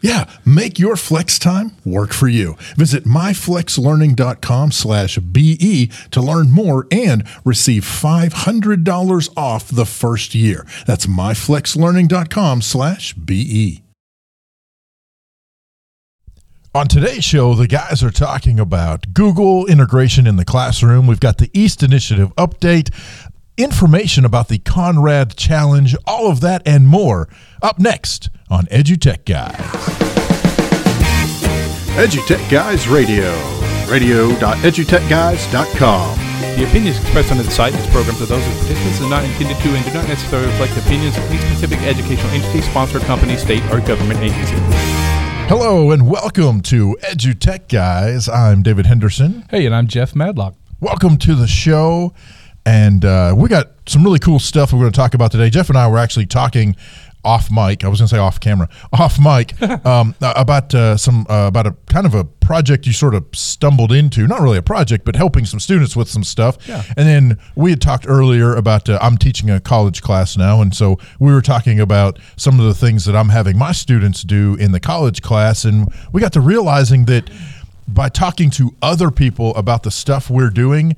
Yeah, make your flex time work for you. Visit myflexlearning.com slash BE to learn more and receive $500 off the first year. That's myflexlearning.com slash BE. On today's show, the guys are talking about Google integration in the classroom. We've got the East Initiative update, information about the Conrad Challenge, all of that and more up next on EduTech Guys. EduTech Guys Radio, radio.edutechguys.com. The opinions expressed on the site and its programs are those of participants and not intended to and do not necessarily reflect the opinions of any specific educational entity, sponsor, company, state, or government agency. Hello and welcome to EduTech Guys. I'm David Henderson. Hey, and I'm Jeff Madlock. Welcome to the show. And uh, we got some really cool stuff we're going to talk about today. Jeff and I were actually talking off mic. I was going to say off camera, off mic um, about uh, some uh, about a kind of a project you sort of stumbled into. Not really a project, but helping some students with some stuff. Yeah. And then we had talked earlier about uh, I'm teaching a college class now, and so we were talking about some of the things that I'm having my students do in the college class, and we got to realizing that by talking to other people about the stuff we're doing,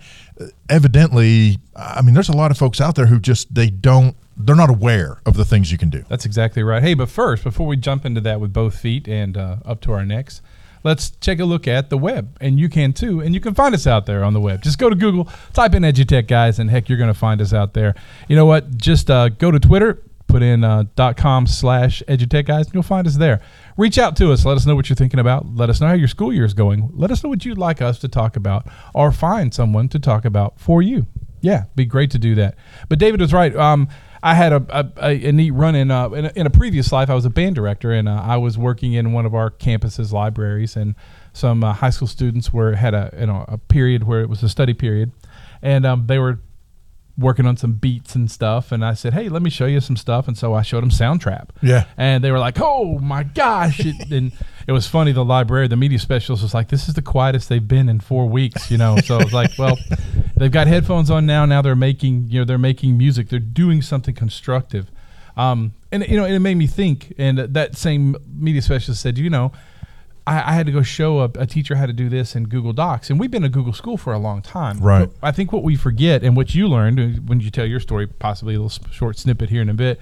evidently, I mean, there's a lot of folks out there who just they don't they're not aware of the things you can do. That's exactly right. Hey, but first, before we jump into that with both feet and uh, up to our necks, let's take a look at the web. And you can too. And you can find us out there on the web. Just go to Google, type in EduTech Guys, and heck, you're going to find us out there. You know what? Just uh, go to Twitter, put in uh, .com slash EduTech Guys, and you'll find us there. Reach out to us. Let us know what you're thinking about. Let us know how your school year is going. Let us know what you'd like us to talk about or find someone to talk about for you. Yeah, be great to do that. But David was right. Um, I had a, a, a neat run in, uh, in a, in, a, previous life. I was a band director, and uh, I was working in one of our campus's libraries, and some uh, high school students were had a you know a period where it was a study period, and um, they were working on some beats and stuff. And I said, "Hey, let me show you some stuff." And so I showed them Soundtrap. Yeah, and they were like, "Oh my gosh!" It, and it was funny. The librarian, the media specialist, was like, "This is the quietest they've been in four weeks." You know, so I was like, "Well." They've got headphones on now. Now they're making you know they're making music. They're doing something constructive. Um, and you know it made me think. And that same media specialist said, you know, I, I had to go show a, a, teacher how to do this in Google Docs, and we've been a Google school for a long time. Right. But I think what we forget, and what you learned uh, when you tell your story, possibly a little short snippet here in a bit,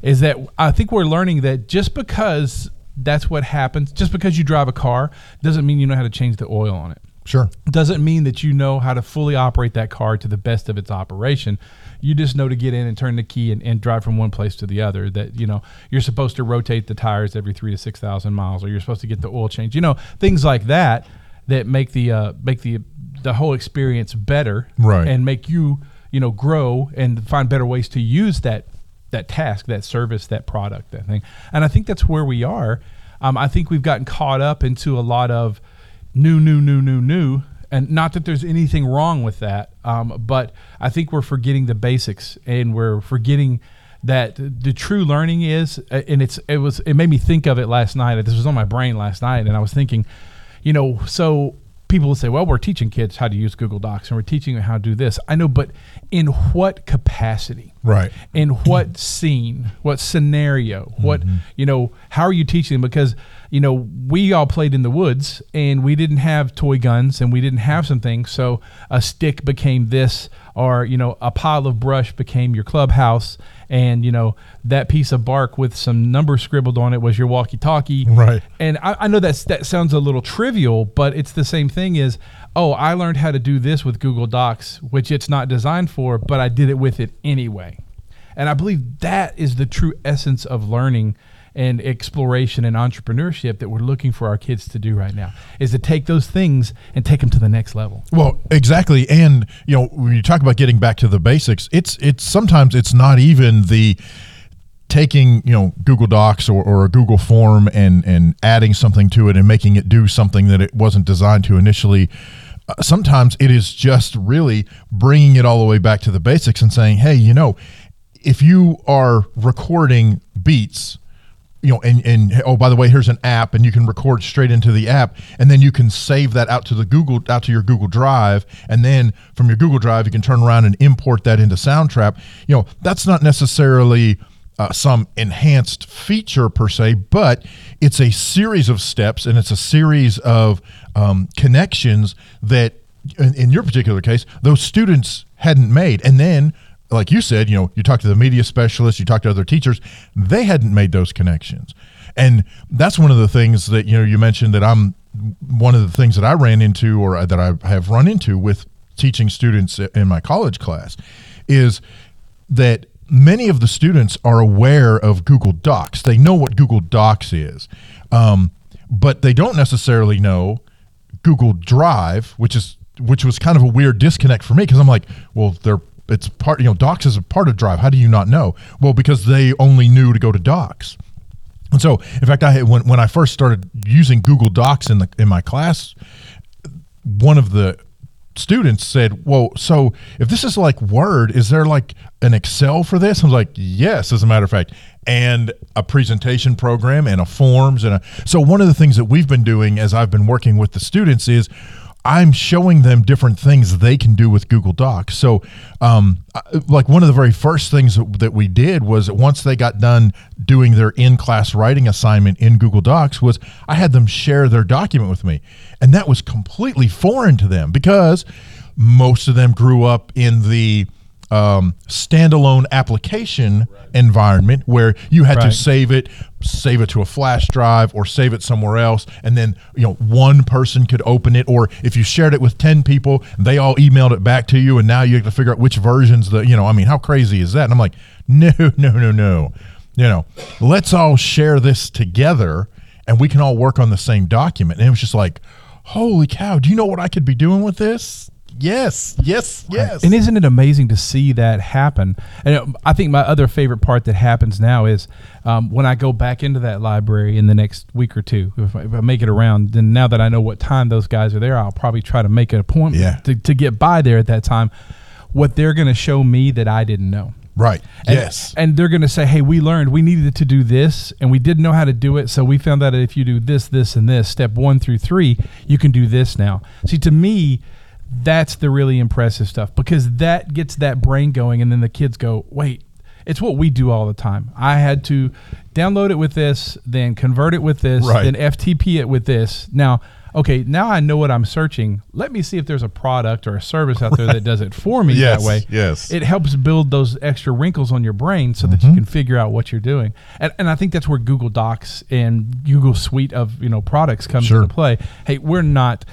is that I think we're learning that just because that's what happens, just because you drive a car, doesn't mean you know how to change the oil on it. Sure. Doesn't mean that you know how to fully operate that car to the best of its operation. You just know to get in and turn the key and, and drive from one place to the other. That you know you're supposed to rotate the tires every three to six thousand miles, or you're supposed to get the oil change. You know things like that that make the uh, make the the whole experience better, right? And make you you know grow and find better ways to use that that task, that service, that product, that thing. And I think that's where we are. Um, I think we've gotten caught up into a lot of new, new, new, new, new. And not that there's anything wrong with that, um, but I think we're forgetting the basics and we're forgetting that the true learning is, and it's it was it made me think of it last night. This was on my brain last night, and I was thinking, you know, so people will say, well, we're teaching kids how to use Google Docs and we're teaching them how to do this. I know, but in what capacity? Right. In what scene? What scenario? Mm-hmm. What, you know, how are you teaching them? Because, you know, we all played in the woods and we didn't have toy guns and we didn't have some things. So a stick became this or you know a pile of brush became your clubhouse and you know that piece of bark with some numbers scribbled on it was your walkie-talkie Right. and I, I know that's that sounds a little trivial but it's the same thing is, oh i learned how to do this with google docs which it's not designed for but i did it with it anyway and i believe that is the true essence of learning and exploration and entrepreneurship that we're looking for our kids to do right now is to take those things and take them to the next level Well, exactly, and you know when you talk about getting back to the basics, it's it's sometimes it's not even the taking you know Google Docs or, or a Google form and and adding something to it and making it do something that it wasn't designed to initially. Uh, sometimes it is just really bringing it all the way back to the basics and saying, hey, you know, if you are recording beats you know, and, and oh, by the way, here's an app, and you can record straight into the app, and then you can save that out to the Google, out to your Google Drive, and then from your Google Drive, you can turn around and import that into Soundtrap. You know, that's not necessarily uh, some enhanced feature per se, but it's a series of steps, and it's a series of um, connections that, in, in your particular case, those students hadn't made, and then like you said, you know, you talk to the media specialists, you talk to other teachers, they hadn't made those connections. And that's one of the things that, you know, you mentioned that I'm one of the things that I ran into or that I have run into with teaching students in my college class is that many of the students are aware of Google Docs. They know what Google Docs is, um, but they don't necessarily know Google Drive, which is which was kind of a weird disconnect for me because I'm like, well, they're it's part you know Docs is a part of Drive. How do you not know? Well, because they only knew to go to Docs. And so, in fact, I when when I first started using Google Docs in the in my class, one of the students said, "Well, so if this is like Word, is there like an Excel for this?" I was like, "Yes, as a matter of fact." And a presentation program and a forms and a so one of the things that we've been doing as I've been working with the students is I'm showing them different things they can do with Google Docs. So, um, like one of the very first things that we did was once they got done doing their in-class writing assignment in Google Docs, was I had them share their document with me, and that was completely foreign to them because most of them grew up in the um, standalone application right. environment where you had right. to save it, save it to a flash drive or save it somewhere else, and then you know one person could open it, or if you shared it with ten people, they all emailed it back to you, and now you have to figure out which versions the you know. I mean, how crazy is that? And I'm like, no, no, no, no. You know, let's all share this together, and we can all work on the same document. And it was just like, holy cow! Do you know what I could be doing with this? Yes, yes, yes. And isn't it amazing to see that happen? And I think my other favorite part that happens now is um, when I go back into that library in the next week or two. If I, if I, make it around, then now that I know what time those guys are there, I'll probably try to make an appointment yeah. to, to get by there at that time. What they're going to show me that I didn't know. Right. And, yes. And they're going to say, "Hey, we learned we needed to do this, and we didn't know how to do it. So we found out that if you do this, this, and this, step one through three, you can do this now." See, to me, that's the really impressive stuff because that gets that brain going and then the kids go wait it's what we do all the time. I had to download it with this then convert it with this right. then ftp it with this. Now okay now i know what i'm searching. Let me see if there's a product or a service out there that does it for me yes, that way. yes. It helps build those extra wrinkles on your brain so that Mm-hmm. you can figure out what you're doing. And, and i think that's where google docs and google suite of you know products comes Sure. into play. Hey we're not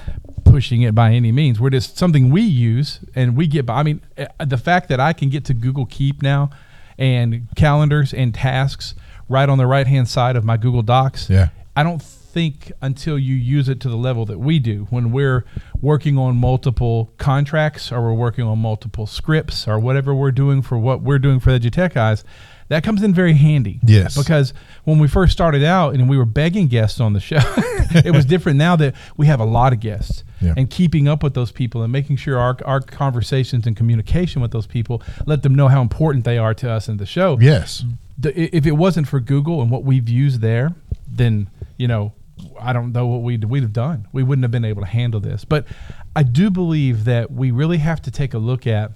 pushing it by any means. We're just something we use and we get by. I mean, uh, the fact that I can get to Google Keep now and calendars and tasks right on the right hand side of my Google Docs. Yeah. I don't think until you use it to the level that we do when we're working on multiple contracts or we're working on multiple scripts or whatever we're doing for what we're doing for the Edutech guys that comes in very handy. Yes. Because when we first started out and we were begging guests on the show, it was different now that we have a lot of guests. Yeah. And keeping up with those people and making sure our, our conversations and communication with those people let them know how important they are to us and the show. Yes. The, if it wasn't for Google and what we've used there, then, you know, I don't know what we'd, we'd have done. We wouldn't have been able to handle this. But I do believe that we really have to take a look at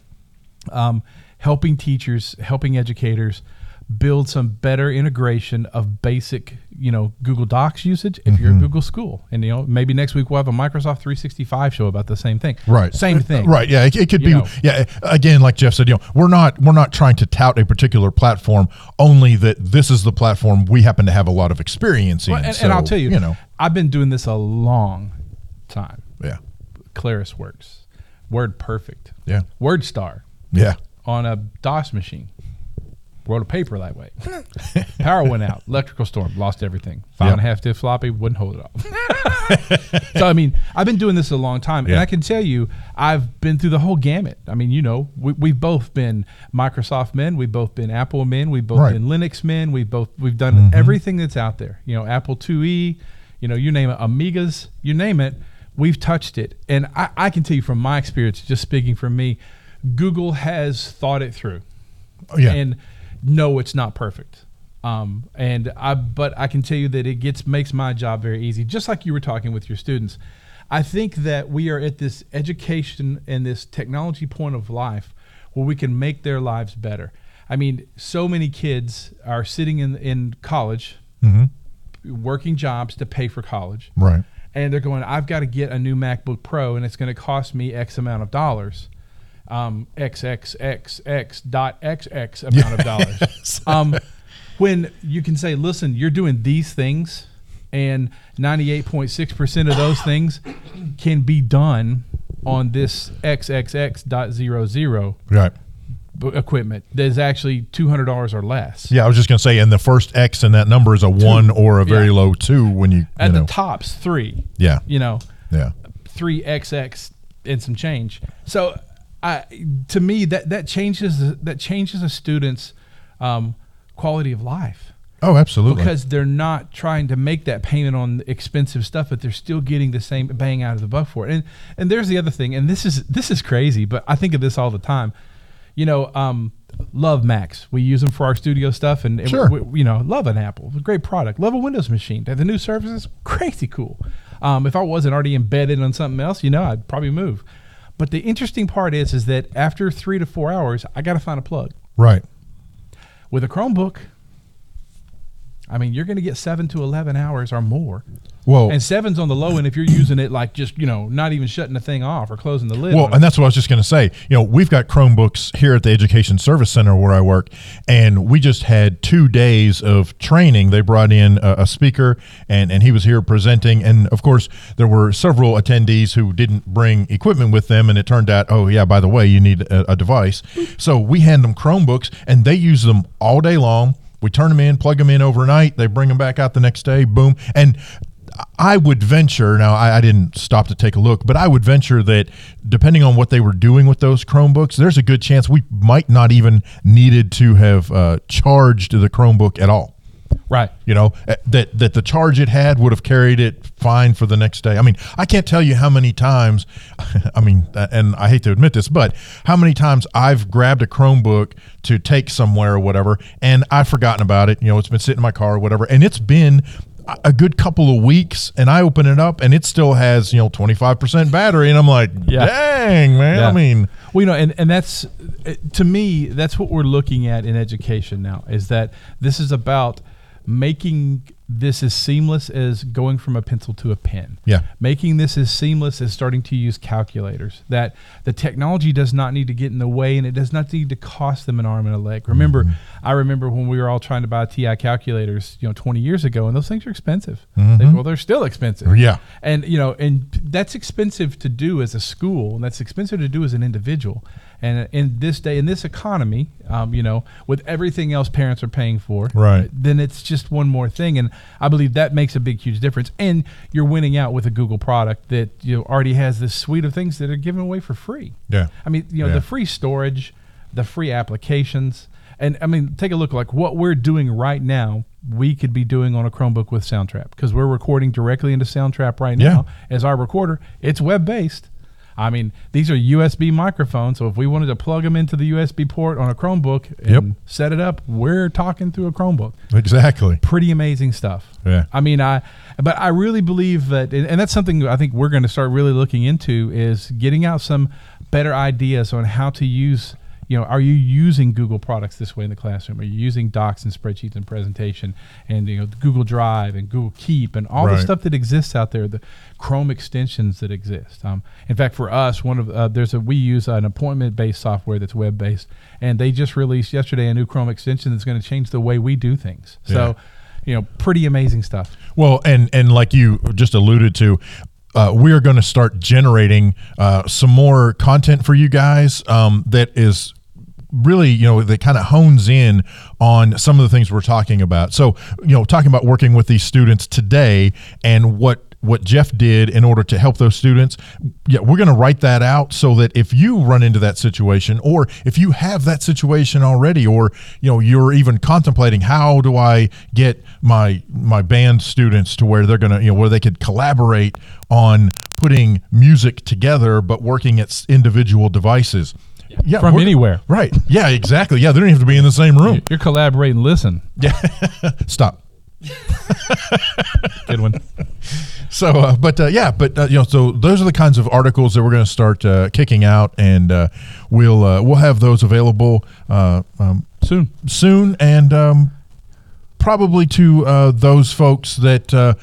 um, helping teachers, helping educators build some better integration of basic, you know, Google Docs usage if you're a mm-hmm. Google school. And you know, maybe next week we'll have a Microsoft 365 show about the same thing. Right. Same uh, thing. Right. Yeah. It, it could You be. know. Yeah. Again, like Jeff said, you know, we're not we're not trying to tout a particular platform. Only that this is the platform we happen to have a lot of experience in. Well, and, So, and I'll tell you, you know, I've been doing this a long time. yeah, Claris Works, Word Perfect, yeah, Word Star yeah. on a DOS machine. Wrote a paper that way. Power went out. Electrical storm. Lost everything. Five Yeah. and a half disk floppy. Wouldn't hold it off. so I mean, I've been doing this a long time, and I can tell you, I've been through the whole gamut. I mean, you know, we, we've both been Microsoft men. We've both been Apple men. We've both Right. Mm-hmm. been Linux men. We've both we've done everything that's out there. You know, Apple IIe. You know, you name it, Amigas. You name it. We've touched it, and I, I can tell you from my experience, just speaking from me, Google has thought it through Oh, yeah. and no, it's not perfect. Um, and I, but I can tell you that it gets makes my job very easy. Just like you were talking with your students, I think that we are at this education and this technology point of life where we can make their lives better. I mean, so many kids are sitting in in college, working jobs to pay for college right. and they're going, I've got to get a new MacBook Pro, and it's going to cost me X amount of dollars, um, XXXX dot XX amount of dollars. Um, when you can say, listen, you're doing these things, and 98.6% of those things can be done on this XXX dot zero zero Right. equipment that is actually $200 or less. Yeah, I was just gonna say, and the first X in that number is a one or a very Yeah. low two when you, you At know, the tops, three. yeah, You know, yeah, three XX and some change. So, I to me that that changes that changes a student's um, quality of life oh, absolutely, because they're not trying to make that payment on expensive stuff, but they're still getting the same bang out of the buck for it. And and there's the other thing, and this is this is crazy, but I think of this all the time. You know, um, love Macs. We use them for our studio stuff, and, and Sure. we, we- you know, love an Apple, a great product. Love a Windows machine. The new services, crazy cool. Um, if I wasn't already embedded on something else, you know, I'd probably move. But the interesting part is, is that after three to four hours, I got to find a plug right. with a Chromebook. I mean, you're going to get seven to eleven hours or more, Well, and seven's on the low end if you're using it like just you know not even shutting the thing off or closing the lid. Well, and that's what I was just going to say. You know, we've got Chromebooks here at the Education Service Center where I work, and we just had two days of training. They brought in a, a speaker, and, and he was here presenting. And of course, there were several attendees who didn't bring equipment with them, and it turned out, oh, yeah, by the way, you need a, a device. So we hand them Chromebooks, and they use them all day long. We turn them in, plug them in overnight. They bring them back out the next day. Boom. And I would venture now. I, I didn't stop to take a look, but I would venture that depending on what they were doing with those Chromebooks, there's a good chance we might not even needed to have uh, charged the Chromebook at all. Right. You know uh, that that the charge it had would have carried it fine for the next day. I mean, I can't tell you how many times. I mean, uh, and I hate to admit this, but how many times I've grabbed a Chromebook to take somewhere or whatever, and I've forgotten about it. You know, it's been sitting in my car or whatever, and it's been a- good couple of weeks, and I open it up, and it still has you know twenty five percent battery, and I'm like, Yeah. dang man. Yeah. I mean, Well, you know, and, and that's uh, to me, that's what we're looking at in education now. Is that this is about making this as seamless as going from a pencil to a pen. Yeah. Making this as seamless as starting to use calculators. That the technology does not need to get in the way and it does not need to cost them an arm and a leg. Remember, mm-hmm. I remember when we were all trying to buy TI calculators, you know, 20 years ago, and those things are expensive. They- mm-hmm. well, they're still expensive yeah, and you know and that's expensive to do as a school and that's expensive to do as an individual and in this day in this economy um, you know with everything else parents are paying for Right. then it's just one more thing and i believe that makes a big huge difference and you're winning out with a google product that you know already has this suite of things that are given away for free yeah, I mean, you know, Yeah. the free storage, the free applications, and I mean, take a look like what we're doing right now. We could be doing on a Chromebook with Soundtrap because we're recording directly into Soundtrap right now as our recorder. It's web based. I mean, these are USB microphones, so if we wanted to plug them into the USB port on a Chromebook and Yep. set it up, we're talking through a Chromebook exactly. pretty amazing stuff. Yeah. I mean, I, but I really believe that, and and that's something I think we're going to start really looking into is getting out some better ideas on how to use, you know, are you using Google products this way in the classroom? Are you using docs and spreadsheets and presentation and you know Google Drive and Google Keep and all the stuff that exists out there, the Chrome extensions that exist. Um, in fact, for us, one of uh, there's a we use an appointment-based software that's web-based, and they just released yesterday a new Chrome extension that's going to change the way we do things. So, you know, pretty amazing stuff. Well, and and like you just alluded to, uh, we are going to start generating uh, some more content for you guys um, that is really you know that kind of hones in on some of the things we're talking about. So you know talking about working with these students today and what what Jeff did in order to help those students yeah we're going to write that out so that if you run into that situation or if you have that situation already or you know you're even contemplating how do I get my my band students to where they're going to you know where they could collaborate on putting music together but working at individual devices yeah, From anywhere. Right. Yeah, exactly. Yeah, they don't have to be in the same room. You're collaborating. Listen, Yeah. Stop. good one. So, uh, but uh, yeah, but uh, you know, so those are the kinds of articles that we're going to start uh, kicking out, and uh, we'll uh, we'll have those available uh, um, Soon. soon, and um, probably to uh, those folks that uh,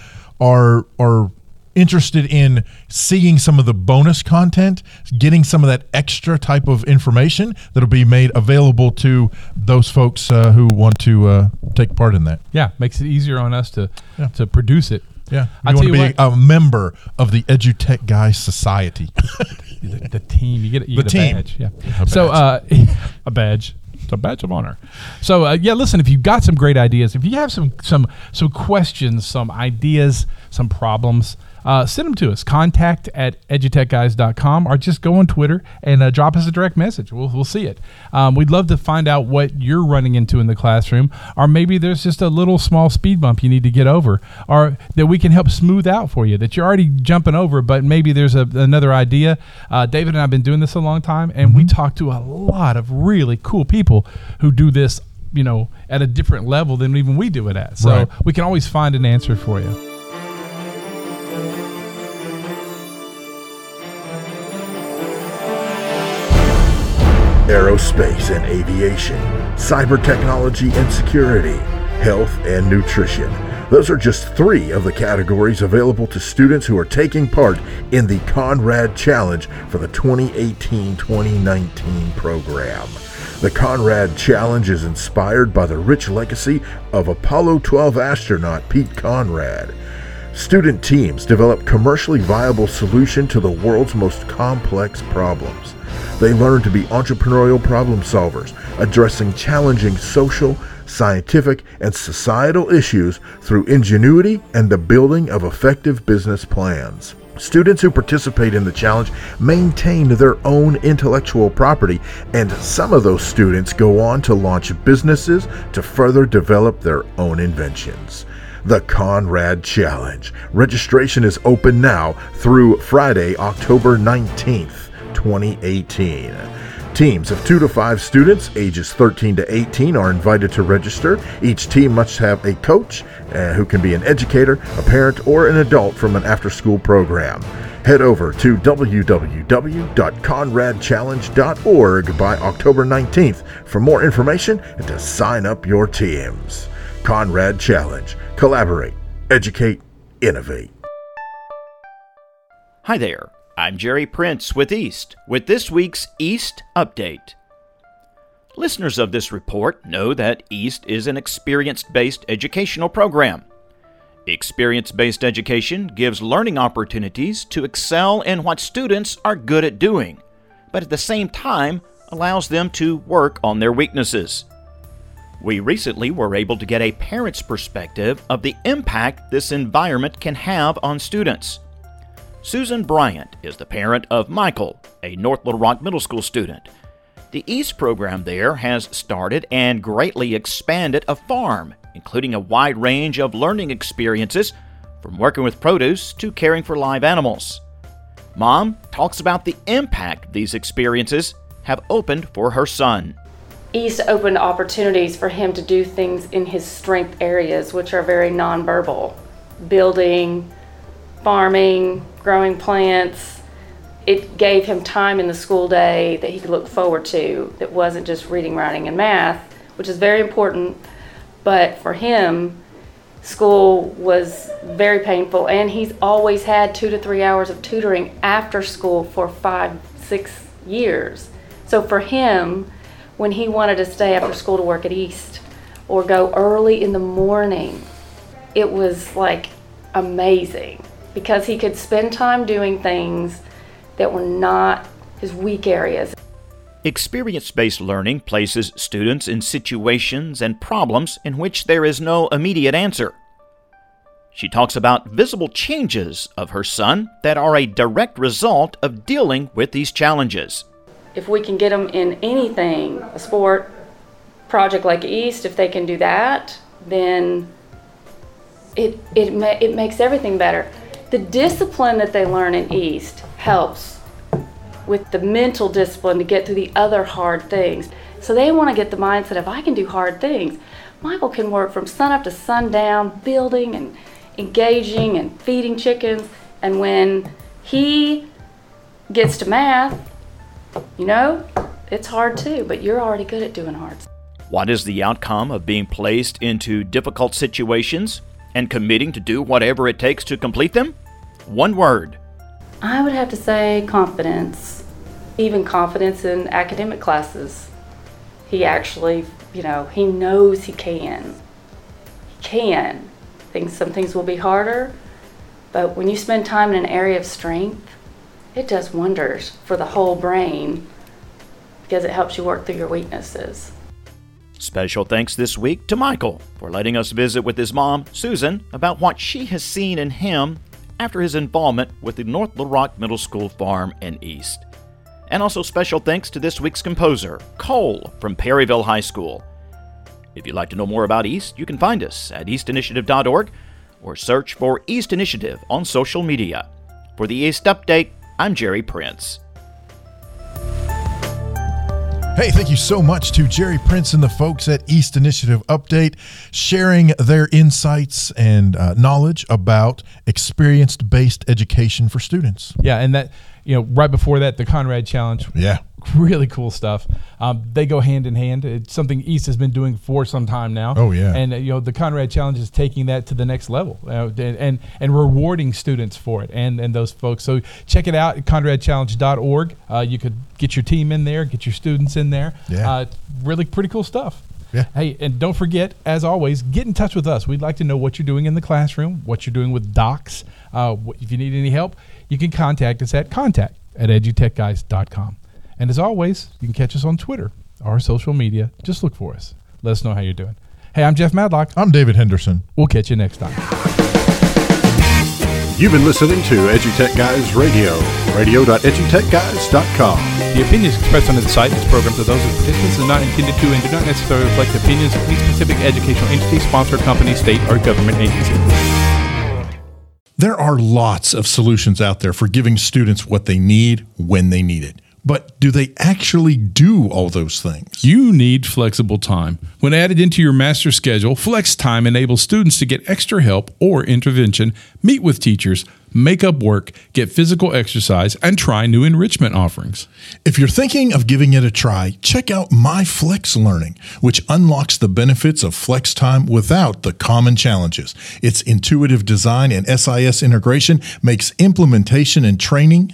are are interested in seeing some of the bonus content, getting some of that extra type of information that'll be made available to those folks uh, who want to uh, take part in that. Yeah, makes it easier on us to Yeah. to produce it. Yeah, I you tell want to be what- a member of the EduTech Guys Society. the, the team. You get you The get team. a badge. Yeah. A so uh, a badge. It's a badge of honor. So uh, yeah, listen. If you've got some great ideas, if you have some some some questions, some ideas, some problems. Uh, send them to us. Contact at edutechguys.com or just go on Twitter and uh, drop us a direct message. We'll, we'll see it. Um, we'd love to find out what you're running into in the classroom, or maybe there's just a little small speed bump you need to get over, or that we can help smooth out for you that you're already jumping over, but maybe there's a, another idea. Uh, David and I have been doing this a long time, and we talk to a lot of really cool people who do this, you know, at a different level than even we do it at. So Right. we can always find an answer for you. Aerospace and aviation, cyber technology and security, health and nutrition. Those are just three of the categories available to students who are taking part in the Conrad Challenge for the 2018 2019 program. The Conrad Challenge is inspired by the rich legacy of Apollo 12 astronaut Pete Conrad. Student teams develop commercially viable solution to the world's most complex problems. They learn to be entrepreneurial problem solvers, addressing challenging social, scientific, and societal issues through ingenuity and the building of effective business plans. Students who participate in the challenge maintain their own intellectual property, and some of those students go on to launch businesses to further develop their own inventions. The Conrad Challenge. Registration is open now through Friday, October 19th, 2018. Teams of two to five students, ages 13 to 18, are invited to register. Each team must have a coach uh, who can be an educator, a parent, or an adult from an after school program. Head over to www.conradchallenge.org by October 19th for more information and to sign up your teams. Conrad Challenge. Collaborate, educate, innovate. Hi there, I'm Jerry Prince with East with this week's East Update. Listeners of this report know that East is an experience based educational program. Experience based education gives learning opportunities to excel in what students are good at doing, but at the same time allows them to work on their weaknesses. We recently were able to get a parent's perspective of the impact this environment can have on students. Susan Bryant is the parent of Michael, a North Little Rock Middle School student. The East program there has started and greatly expanded a farm, including a wide range of learning experiences from working with produce to caring for live animals. Mom talks about the impact these experiences have opened for her son. East opened opportunities for him to do things in his strength areas, which are very nonverbal building, farming, growing plants. it gave him time in the school day that he could look forward to that wasn't just reading, writing, and math, which is very important. But for him, school was very painful, and he's always had two to three hours of tutoring after school for five, six years. So for him, when he wanted to stay after school to work at East or go early in the morning, it was like amazing because he could spend time doing things that were not his weak areas. Experience based learning places students in situations and problems in which there is no immediate answer. She talks about visible changes of her son that are a direct result of dealing with these challenges. If we can get them in anything, a sport, project like East, if they can do that, then it, it, ma- it makes everything better. The discipline that they learn in East helps with the mental discipline to get through the other hard things. So they want to get the mindset of I can do hard things. Michael can work from sun up to sundown, building and engaging and feeding chickens. And when he gets to math, you know, it's hard too, but you're already good at doing hard. What is the outcome of being placed into difficult situations and committing to do whatever it takes to complete them? One word I would have to say confidence, even confidence in academic classes. He actually, you know, he knows he can. He can. Things, some things will be harder, but when you spend time in an area of strength, it does wonders for the whole brain because it helps you work through your weaknesses. Special thanks this week to Michael for letting us visit with his mom, Susan, about what she has seen in him after his involvement with the North Little Rock Middle School farm in East. And also special thanks to this week's composer, Cole from Perryville High School. If you'd like to know more about East, you can find us at eastinitiative.org or search for East Initiative on social media. For the East Update, I'm Jerry Prince. Hey, thank you so much to Jerry Prince and the folks at East Initiative Update sharing their insights and uh, knowledge about experience based education for students. Yeah, and that you know right before that the Conrad Challenge. Yeah. Really cool stuff. Um, they go hand in hand. It's something East has been doing for some time now. Oh, yeah. And uh, you know the Conrad Challenge is taking that to the next level uh, and, and and rewarding students for it and and those folks. So check it out at conradchallenge.org. Uh, you could get your team in there, get your students in there. Yeah. Uh, really pretty cool stuff. Yeah. Hey, and don't forget, as always, get in touch with us. We'd like to know what you're doing in the classroom, what you're doing with docs. Uh, if you need any help, you can contact us at contact at edutechguys.com. And as always, you can catch us on Twitter, our social media. Just look for us. Let us know how you're doing. Hey, I'm Jeff Madlock. I'm David Henderson. We'll catch you next time. You've been listening to EduTech Guys Radio, radio.edutechguys.com. The opinions expressed on this site and its programs are those of participants and not intended to and do not necessarily reflect the opinions of any specific educational entity, sponsor, company, state, or government agency. There are lots of solutions out there for giving students what they need when they need it. But do they actually do all those things? You need flexible time. When added into your master schedule, Flex Time enables students to get extra help or intervention, meet with teachers, make up work, get physical exercise, and try new enrichment offerings. If you're thinking of giving it a try, check out My Flex Learning, which unlocks the benefits of flex time without the common challenges. Its intuitive design and SIS integration makes implementation and training